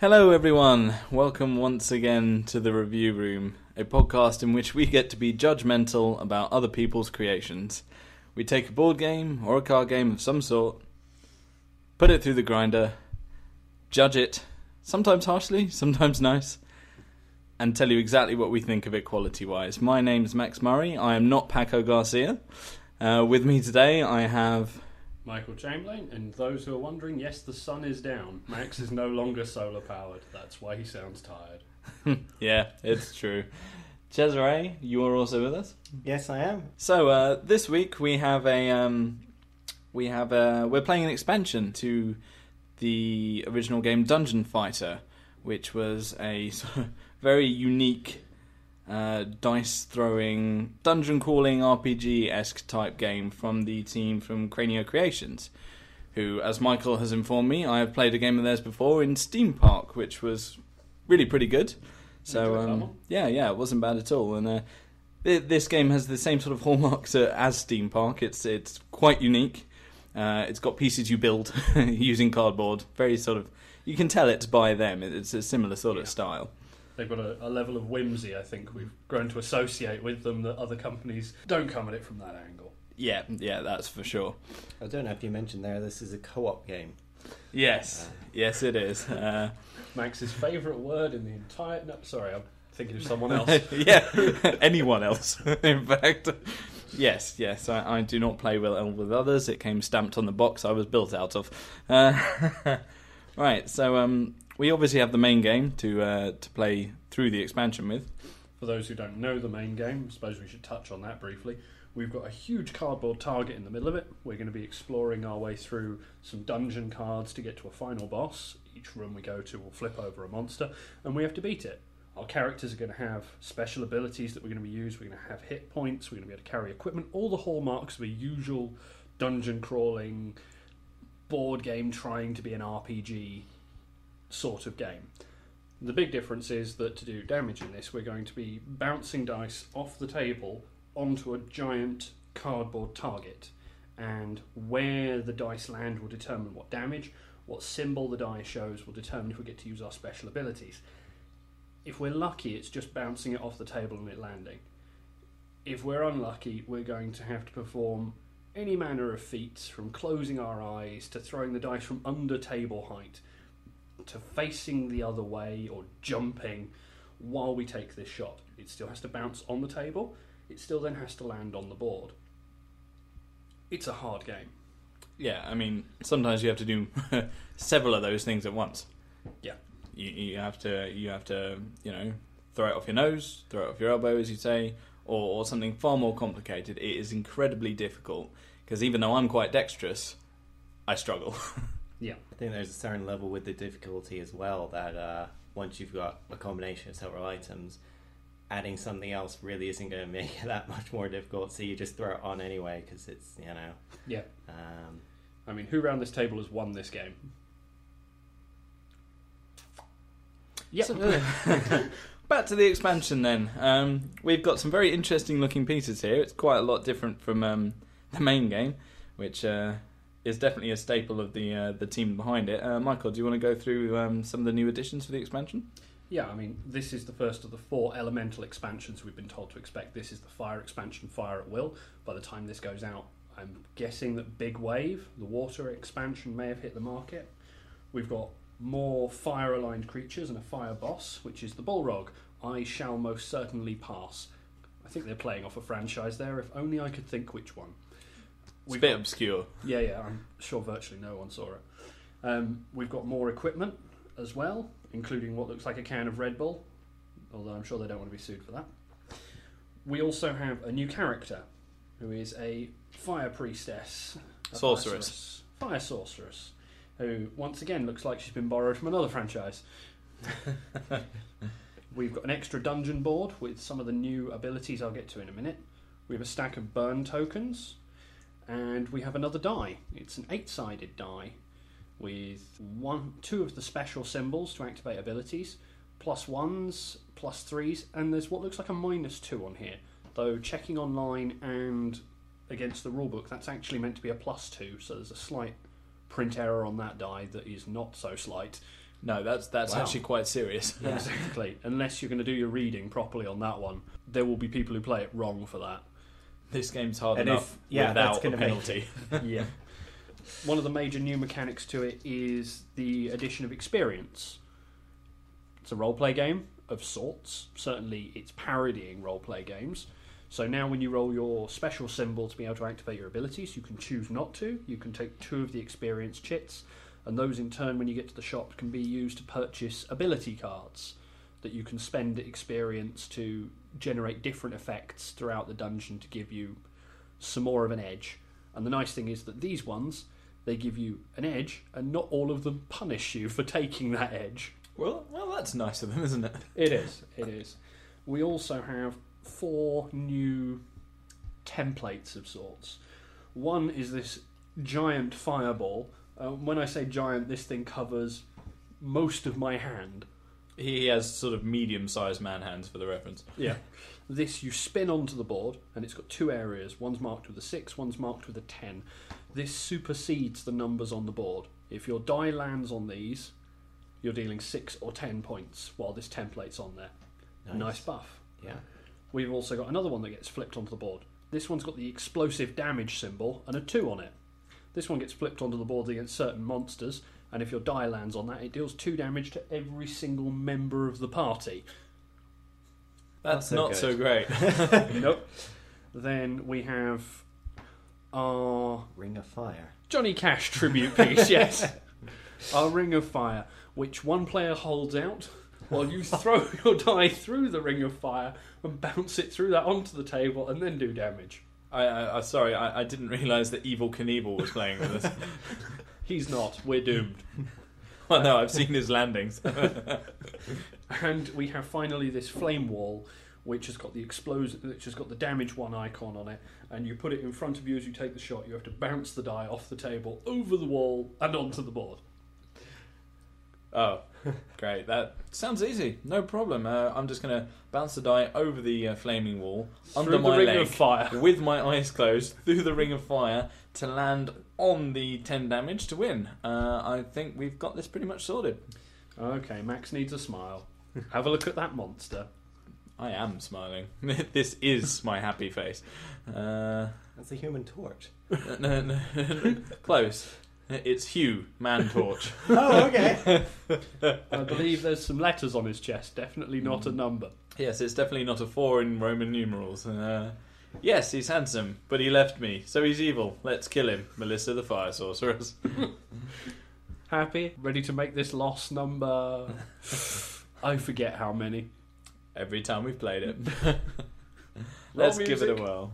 Hello, everyone. Welcome once again to the Review Room, a podcast in which we get to be judgmental about other people's creations. We take a board game or a card game of some sort, put it through the grinder, judge it, sometimes harshly, sometimes nice, and tell you exactly what we think of it quality wise. My name's Max Murray. I am not Paco Garcia. Uh, with me today, I have. Michael Chamberlain, and those who are wondering, yes, the sun is down. Max is no longer solar powered. That's why he sounds tired. yeah, it's true. Cesare, you are also with us. Yes, I am. So uh, this week we have a um, we have a we're playing an expansion to the original game Dungeon Fighter, which was a sort of very unique uh, dice throwing dungeon crawling RPG esque type game from the team from Cranio Creations. Who, as Michael has informed me, I have played a game of theirs before in Steam Park, which was really pretty good. So um, yeah, yeah, it wasn't bad at all. And uh, th- this game has the same sort of hallmarks uh, as Steam Park. It's it's quite unique. Uh, it's got pieces you build using cardboard. Very sort of you can tell it's by them. It's a similar sort of style. They've got a, a level of whimsy, I think, we've grown to associate with them that other companies don't come at it from that angle. Yeah, yeah, that's for sure. I don't know if you mentioned there, this is a co op game. Yes, yes, it is. Uh, Max's favourite word in the entire. No, sorry, I'm thinking of someone else. yeah, anyone else, in fact. Yes, yes, I, I do not play well with others. It came stamped on the box I was built out of. Uh, right, so um, we obviously have the main game to uh, to play through the expansion with. For those who don't know the main game, I suppose we should touch on that briefly. We've got a huge cardboard target in the middle of it. We're going to be exploring our way through some dungeon cards to get to a final boss. Each room we go to will flip over a monster, and we have to beat it. Our characters are going to have special abilities that we're going to be used. We're going to have hit points. We're going to be able to carry equipment. All the hallmarks of a usual dungeon crawling board game trying to be an RPG sort of game. The big difference is that to do damage in this, we're going to be bouncing dice off the table onto a giant cardboard target. And where the dice land will determine what damage, what symbol the die shows will determine if we get to use our special abilities. If we're lucky, it's just bouncing it off the table and it landing. If we're unlucky, we're going to have to perform any manner of feats from closing our eyes to throwing the dice from under table height to facing the other way or jumping while we take this shot. It still has to bounce on the table, it still then has to land on the board. It's a hard game. Yeah, I mean, sometimes you have to do several of those things at once. Yeah. you, you have to you have to you know throw it off your nose, throw it off your elbow, as you say, or, or something far more complicated. It is incredibly difficult because even though I'm quite dexterous, I struggle. Yeah. I think there's a certain level with the difficulty as well that uh, once you've got a combination of several items, adding something else really isn't going to make it that much more difficult. So you just throw it on anyway because it's, you know. Yeah. Um, I mean, who around this table has won this game? Yeah. So, uh, back to the expansion then. Um, we've got some very interesting looking pieces here. It's quite a lot different from um, the main game, which uh, is definitely a staple of the uh, the team behind it. Uh, Michael, do you want to go through um, some of the new additions for the expansion? Yeah, I mean, this is the first of the four elemental expansions we've been told to expect. This is the fire expansion, Fire at Will. By the time this goes out, I'm guessing that Big Wave, the water expansion, may have hit the market. We've got more fire aligned creatures and a fire boss, which is the Bullrog. I shall most certainly pass. I think they're playing off a franchise there, if only I could think which one. It's a bit got- obscure. yeah, yeah, I'm sure virtually no one saw it. Um, we've got more equipment as well, including what looks like a can of Red Bull, although I'm sure they don't want to be sued for that. We also have a new character who is a fire priestess, a Sorceress. fire sorceress, who once again looks like she's been borrowed from another franchise. We've got an extra dungeon board with some of the new abilities I'll get to in a minute. We have a stack of burn tokens, and we have another die. It's an eight-sided die with one, two of the special symbols to activate abilities, plus ones, plus threes, and there's what looks like a minus two on here. Though checking online and against the rulebook, that's actually meant to be a plus two, so there's a slight print error on that die that is not so slight. No, that's that's Wow. actually quite serious. Exactly. Unless you're going to do your reading properly on that one, there will be people who play it wrong for that. This game's hard And enough if- yeah, that's without a gonna make- penalty. yeah. One of the major new mechanics to it is the addition of experience. It's a role play game of sorts. Certainly, it's parodying role play games. So now, when you roll your special symbol to be able to activate your abilities, you can choose not to. You can take two of the experience chits, and those in turn, when you get to the shop, can be used to purchase ability cards that you can spend experience to generate different effects throughout the dungeon to give you some more of an edge. And the nice thing is that these ones, they give you an edge, and not all of them punish you for taking that edge. well, well, that's nice of them, isn't it? It is. It is. We also have four new templates of sorts. One is this giant fireball. Uh, when I say giant, this thing covers most of my hand. He has sort of medium-sized man hands for the reference. Yeah. This you spin onto the board, and it's got two areas. One's marked with a six, one's marked with a ten. This supersedes the numbers on the board. If your die lands on these, you're dealing six or ten points while this template's on there. Nice, buff. Yeah. We've also got another one that gets flipped onto the board. This one's got the explosive damage symbol and a two on it. This one gets flipped onto the board against certain monsters, and if your die lands on that, it deals two damage to every single member of the party. That's Not so not good. so great. nope. Then we have our Ring of Fire. Johnny Cash tribute piece, yes. Our Ring of Fire, which one player holds out while you throw your die through the Ring of Fire and bounce it through that onto the table and then do damage. I, I, I sorry, I, I didn't realise that Evel Knievel was playing with us. He's not. We're doomed. well, no, I've seen his landings. And we have finally this flame wall, which has got the explosion, which has got the damage one icon on it, and you put it in front of you as you take the shot. You have to bounce the die off the table, over the wall, and onto the board. oh, great! That sounds easy. No problem. Uh, I'm just going to bounce the die over the uh, flaming wall under Through the my ring leg of fire. with my eyes closed through the ring of fire to land on the ten damage to win. Uh, I think we've got this pretty much sorted. Okay, Max needs a smile. Have a look at that monster. I am smiling. this is my happy face. Uh, That's a human torch. no, no, close. It's Hugh, man torch. oh, okay. I believe there's some letters on his chest, definitely not a number. Yes, it's definitely not a four in Roman numerals. Uh, yes, he's handsome, but he left me, so he's evil. Let's kill him, Melissa the Fire Sorceress. Happy? Ready to make this loss number. I forget how many. Every time we've played it. Let's give it a whirl.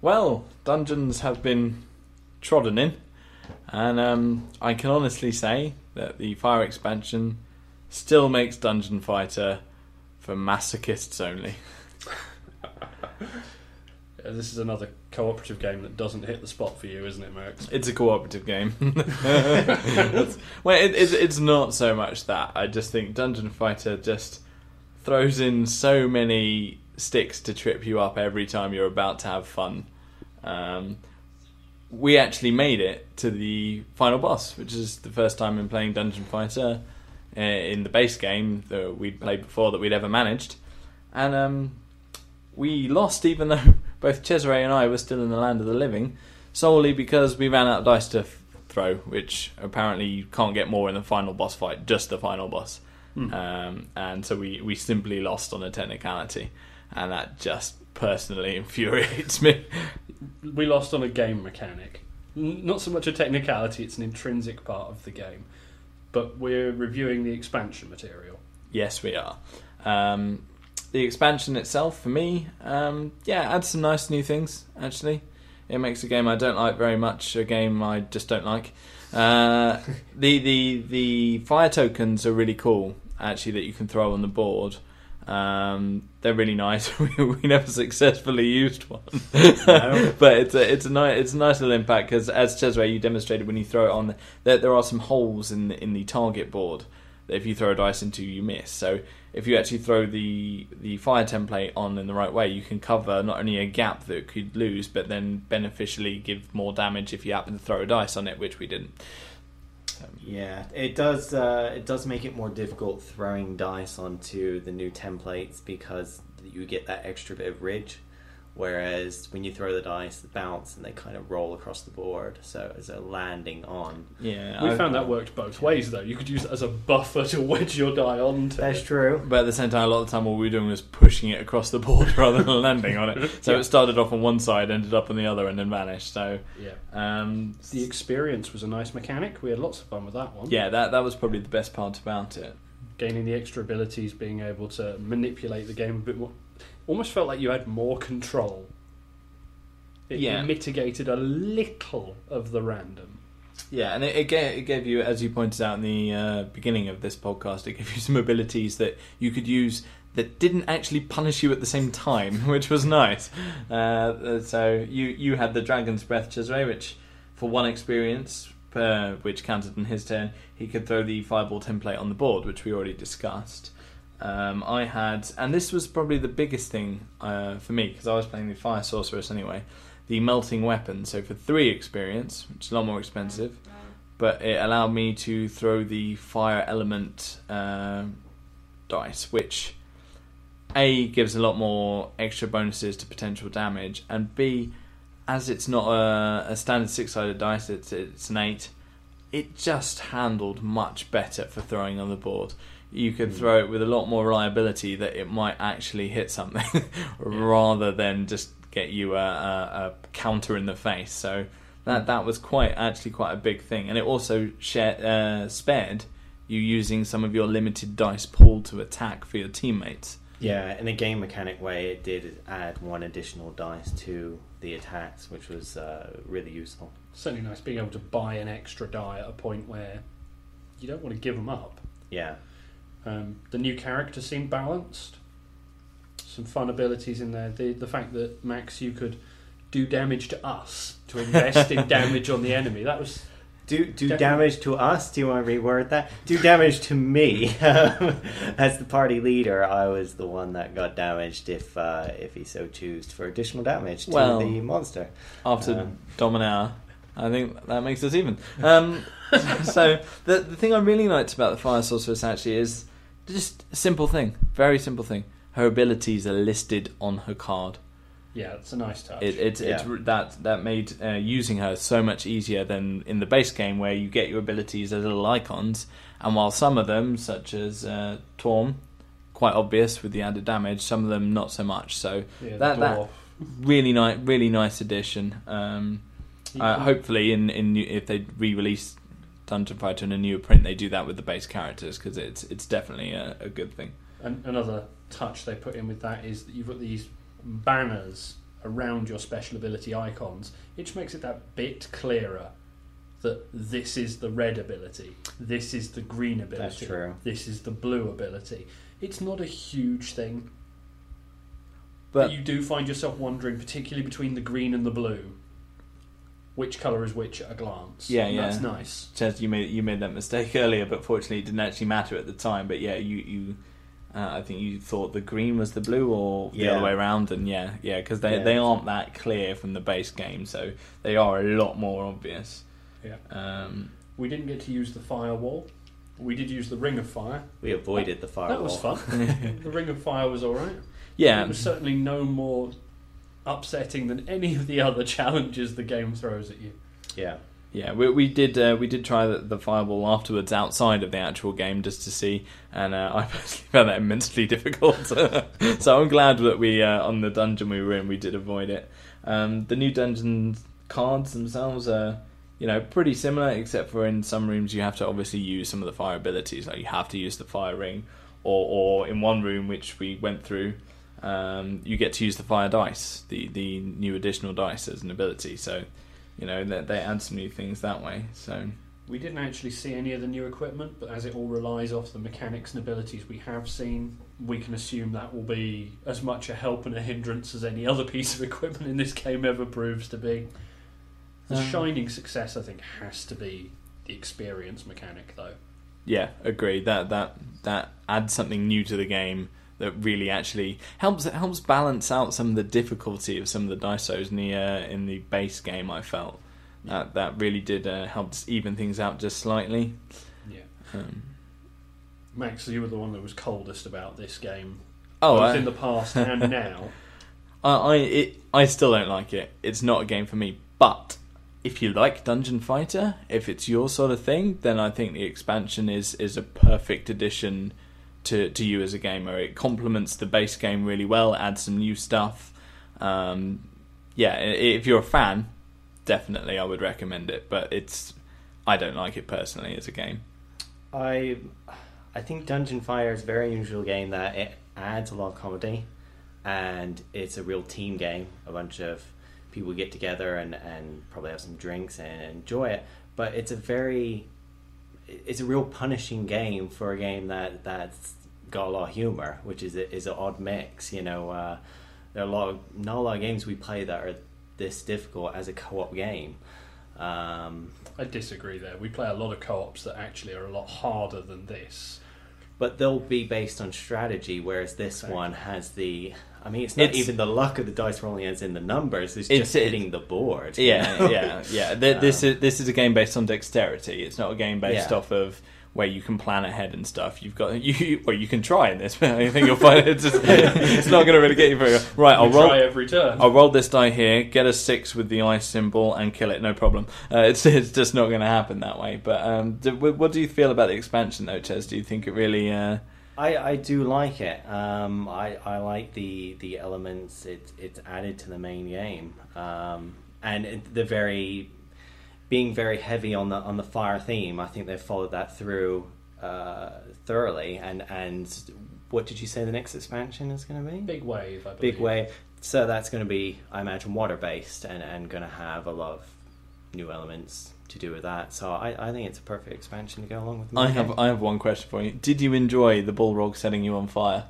Well, dungeons have been trodden in, and um, I can honestly say that the Fire expansion still makes Dungeon Fighter for masochists only. This is another cooperative game that doesn't hit the spot for you, isn't it, Max? It's a cooperative game. It's- well, it, it's it's not so much that. I just think Dungeon Fighter just throws in so many sticks to trip you up every time you're about to have fun. Um, we actually made it to the final boss, which is the first time in playing Dungeon Fighter uh, in the base game that we'd played before that we'd ever managed, and um, we lost even though both Cesare and I were still in the land of the living, solely because we ran out of dice to f- throw, which apparently you can't get more in the final boss fight, just the final boss. Hmm. Um, and so we, we simply lost on a technicality, and that just personally infuriates me. We lost on a game mechanic. N- Not so much a technicality, it's an intrinsic part of the game. But we're reviewing the expansion material. Yes, we are. Um, the expansion itself, for me, um, yeah, adds some nice new things. Actually, it makes a game I don't like very much a game I just don't like. Uh, the the the fire tokens are really cool. Actually, that you can throw on the board. Um, they're really nice. we, we never successfully used one, No. but it's a it's a nice it's a nice little impact because as Cesare you demonstrated when you throw it on, there there are some holes in the, in the target board that if you throw a dice into you miss. So if you actually throw the the fire template on in the right way, you can cover not only a gap that could lose, but then beneficially give more damage if you happen to throw a dice on it, which we didn't. Yeah, it does. Uh, it does make it more difficult throwing dice onto the new templates because you get that extra bit of ridge. Whereas when you throw the dice, they bounce and they kind of roll across the board, so as a landing on. Yeah, We I- found that worked both ways, though. You could use it as a buffer to wedge your die on. That's true. But at the same time, a lot of the time, what we were doing was pushing it across the board rather than landing on it. So Yeah. it started off on one side, ended up on the other, and then vanished. So, Yeah. um, The experience was a nice mechanic. We had lots of fun with that one. yeah, that that was probably the best part about it. Gaining the extra abilities, being able to manipulate the game a bit more. Almost felt like you had more control. It Yeah. mitigated a little of the random. Yeah, and it, it, gave, it gave you, as you pointed out in the uh, beginning of this podcast, it gave you some abilities that you could use that didn't actually punish you at the same time, which was nice. Uh, so you you had the Dragon's Breath Cesare, which for one experience, uh, which counted in his turn, he could throw the Fireball template on the board, which we already discussed. Um, I had, and this was probably the biggest thing uh, for me because I was playing the Fire Sorceress anyway. The melting weapon. So for three experience, which is a lot more expensive, but it allowed me to throw the fire element uh, dice, which a gives a lot more extra bonuses to potential damage, and b, as it's not a, a standard six-sided dice, it's it's an eight. It just handled much better for throwing on the board. You could Mm. throw it with a lot more reliability that it might actually hit something, rather than just get you a, a, a counter in the face. So that that was quite actually quite a big thing, and it also shared, uh, spared you using some of your limited dice pool to attack for your teammates. Yeah, in a game mechanic way, it did add one additional dice to the attacks, which was uh, really useful. Certainly nice being able to buy an extra die at a point where you don't want to give them up. Yeah, Um, the new character seemed balanced. Some fun abilities in there. The the fact that Max, you could do damage to us to invest in damage on the enemy. That was do do Definitely. damage to us. Do you want to reword that? Do damage to me. As the party leader, I was the one that got damaged if uh, if he so chose for additional damage to Well- the monster. After Um, Dominair, I think that makes us even. Um, so the the thing I really liked about the Fire Sorceress actually is just a simple thing, very simple thing. Her abilities are listed on her card. yeah, it's a nice touch. It, it's it's that that made uh, using her so much easier than in the base game where you get your abilities as little icons, and while some of them, such as uh, Torm, quite obvious with the added damage, some of them not so much. So yeah, that- that- dwarf. really nice, really nice addition. Um, uh, hopefully, in in new, if they re-release Dungeon Fighter in a newer print, they do that with the base characters because it's it's definitely a, a good thing. An- another touch they put in with that is that you've got these banners around your special ability icons. It just makes it that bit clearer that this is the red ability, this is the green ability, That's true. this is the blue ability. It's not a huge thing, But but you do find yourself wondering, particularly between the green and the blue, which colour is which at a glance. Yeah, And yeah. That's nice. Chaz, you made you made that mistake earlier, but fortunately, it didn't actually matter at the time. But yeah, you you. Uh, I think you thought the green was the blue, or the Yeah. other way around, and yeah, yeah, because they Yeah. they aren't that clear from the base game, so they are a lot more obvious. Yeah. Um, We didn't get to use the firewall. We did use the ring of fire. We avoided the firewall. That was fun. the ring of fire was all right. yeah, It was certainly no more upsetting than any of the other challenges the game throws at you. Yeah, Yeah, we, we did uh, we did try the, the fireball afterwards outside of the actual game just to see, and uh, I personally found that immensely difficult. so I'm glad that we uh, on the dungeon we were in we did avoid it. Um, the new dungeon cards themselves are you know pretty similar, except for in some rooms you have to obviously use some of the fire abilities, like you have to use the fire ring, or or in one room which we went through. Um, you get to use the fire dice, the the new additional dice as an ability. So, you know, they, they add some new things that way. So, We didn't actually see any of the new equipment, but as it all relies off the mechanics and abilities we have seen, we can assume that will be as much a help and a hindrance as any other piece of equipment in this game ever proves to be. The Um, shining success, I think, has to be the experience mechanic, though. Yeah, agree. That that that adds something new to the game that really actually helps it helps balance out some of the difficulty of some of the dice in the uh, in the base game. I felt that that really did uh, help even things out just slightly. Yeah. Um, Max, you were the one that was coldest about this game, oh, both I, in the past and now. I I, it, I still don't like it. It's not a game for me. But if you like Dungeon Fighter, if it's your sort of thing, then I think the expansion is is a perfect addition to to you as a gamer. It complements the base game really well, adds some new stuff. Um, yeah, if you're a fan, definitely I would recommend it. But it's I don't like it personally as a game. I I think Dungeon Fire is a very unusual game that it adds a lot of comedy and it's a real team game. A bunch of people get together and, and probably have some drinks and enjoy it. But it's a very it's a real punishing game for a game that that's got a lot of humor, which is a, is an odd mix. You know, uh, there are a lot of not a lot of games we play that are this difficult as a co-op game. Um, I disagree there. We play a lot of co-ops that actually are a lot harder than this. But they'll be based on strategy, whereas this Exactly. one has the. I mean, it's not It's- even the luck of the dice rolling as in the numbers; it's, It's- just hitting the board. you Yeah, know? yeah, yeah. Th- this Um, is this is a game based on dexterity. It's not a game based Yeah. off of where you can plan ahead and stuff. You've got you, well, you can try in this, but I think you'll find it's just, it's not going to really get you very well. right. I'll roll. try every turn. I'll roll this die here, get a six with the ice symbol, and kill it. No problem. Uh, it's it's just not going to happen that way. But um, do, what do you feel about the expansion, though, Ches? Do you think it really? Uh, I, I do like it. Um, I, I like the the elements it it's added to the main game, um, and it, the very being very heavy on the on the fire theme. I think they've followed that through uh, thoroughly. And and what did you say the next expansion is going to be? Big wave, I believe. big wave. So that's going to be, I imagine, water based and, and going to have a lot of new elements to do with that. So I, I think it's a perfect expansion to go along with. I main have. I have one question for you. Did you enjoy the bullrog setting you on fire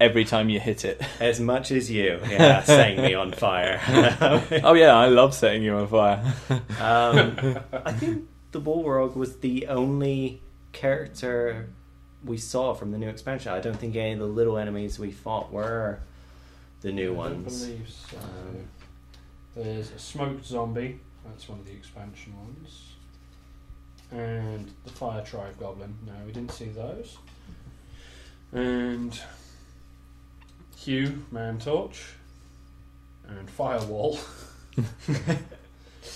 every time you hit it? as much as you, yeah, setting me on fire. oh yeah, I love setting you on fire. um, I think the Bullrog was the only character we saw from the new expansion. I don't think any of the little enemies we fought were the new I don't ones. believe so. Um, There's a smoked zombie. That's one of the expansion ones. And the fire tribe goblin. No, we didn't see those. And Hugh, man torch. And firewall.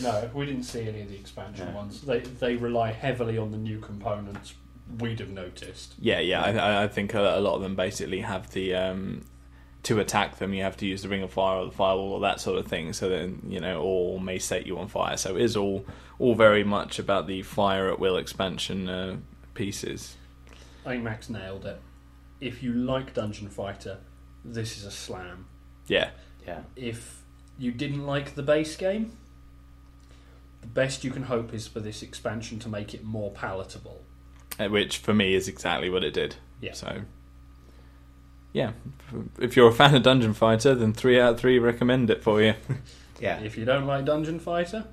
no, we didn't see any of the expansion No. ones. They they rely heavily on the new components. We'd have noticed. Yeah, yeah. I- I, I think a, a lot of them basically have the um, to attack them. You have to use the ring of fire or the firewall or that sort of thing. So then you know, or may set you on fire. So it is all all very much about the fire at will expansion uh, pieces. I think Max nailed it. If you like Dungeon Fighter, this is a slam. Yeah, yeah, if you didn't like the base game, the best you can hope is for this expansion to make it more palatable. uh, which for me is exactly what it did. Yeah. So. Yeah, if you're a fan of Dungeon Fighter, then three out of three recommend it for you. yeah. If you don't like Dungeon Fighter,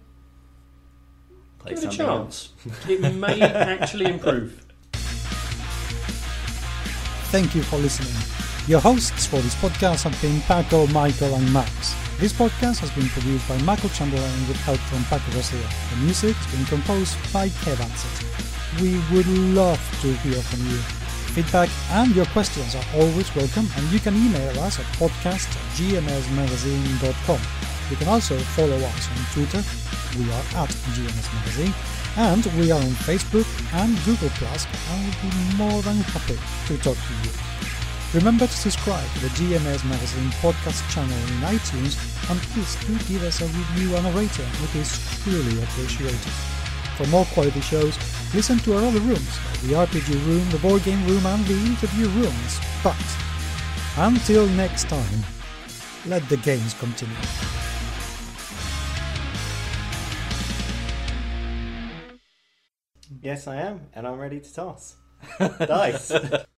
Play give it a something else. chance. it may actually improve. Thank you for listening. Your hosts for this podcast have been Paco, Michael, and Max. This podcast has been produced by Michael Chamberlain with help from Paco Garcia. The music has been composed by Kev Ansett. We would love to hear from you. Feedback and your questions are always welcome, and you can email us at podcast at gmsmagazine.com. You can also follow us on Twitter. We are at GMS Magazine, and we are on Facebook and Google Plus, and we'll be more than happy to talk to you. Remember to subscribe to the GMS Magazine podcast channel in iTunes, and please do give us a review and a rating. It is truly appreciated. For more quality shows, listen to our other rooms, like the RPG room, the board game room, and the interview rooms. But until next time, let the games continue. Yes, I am, and I'm ready to toss. Dice.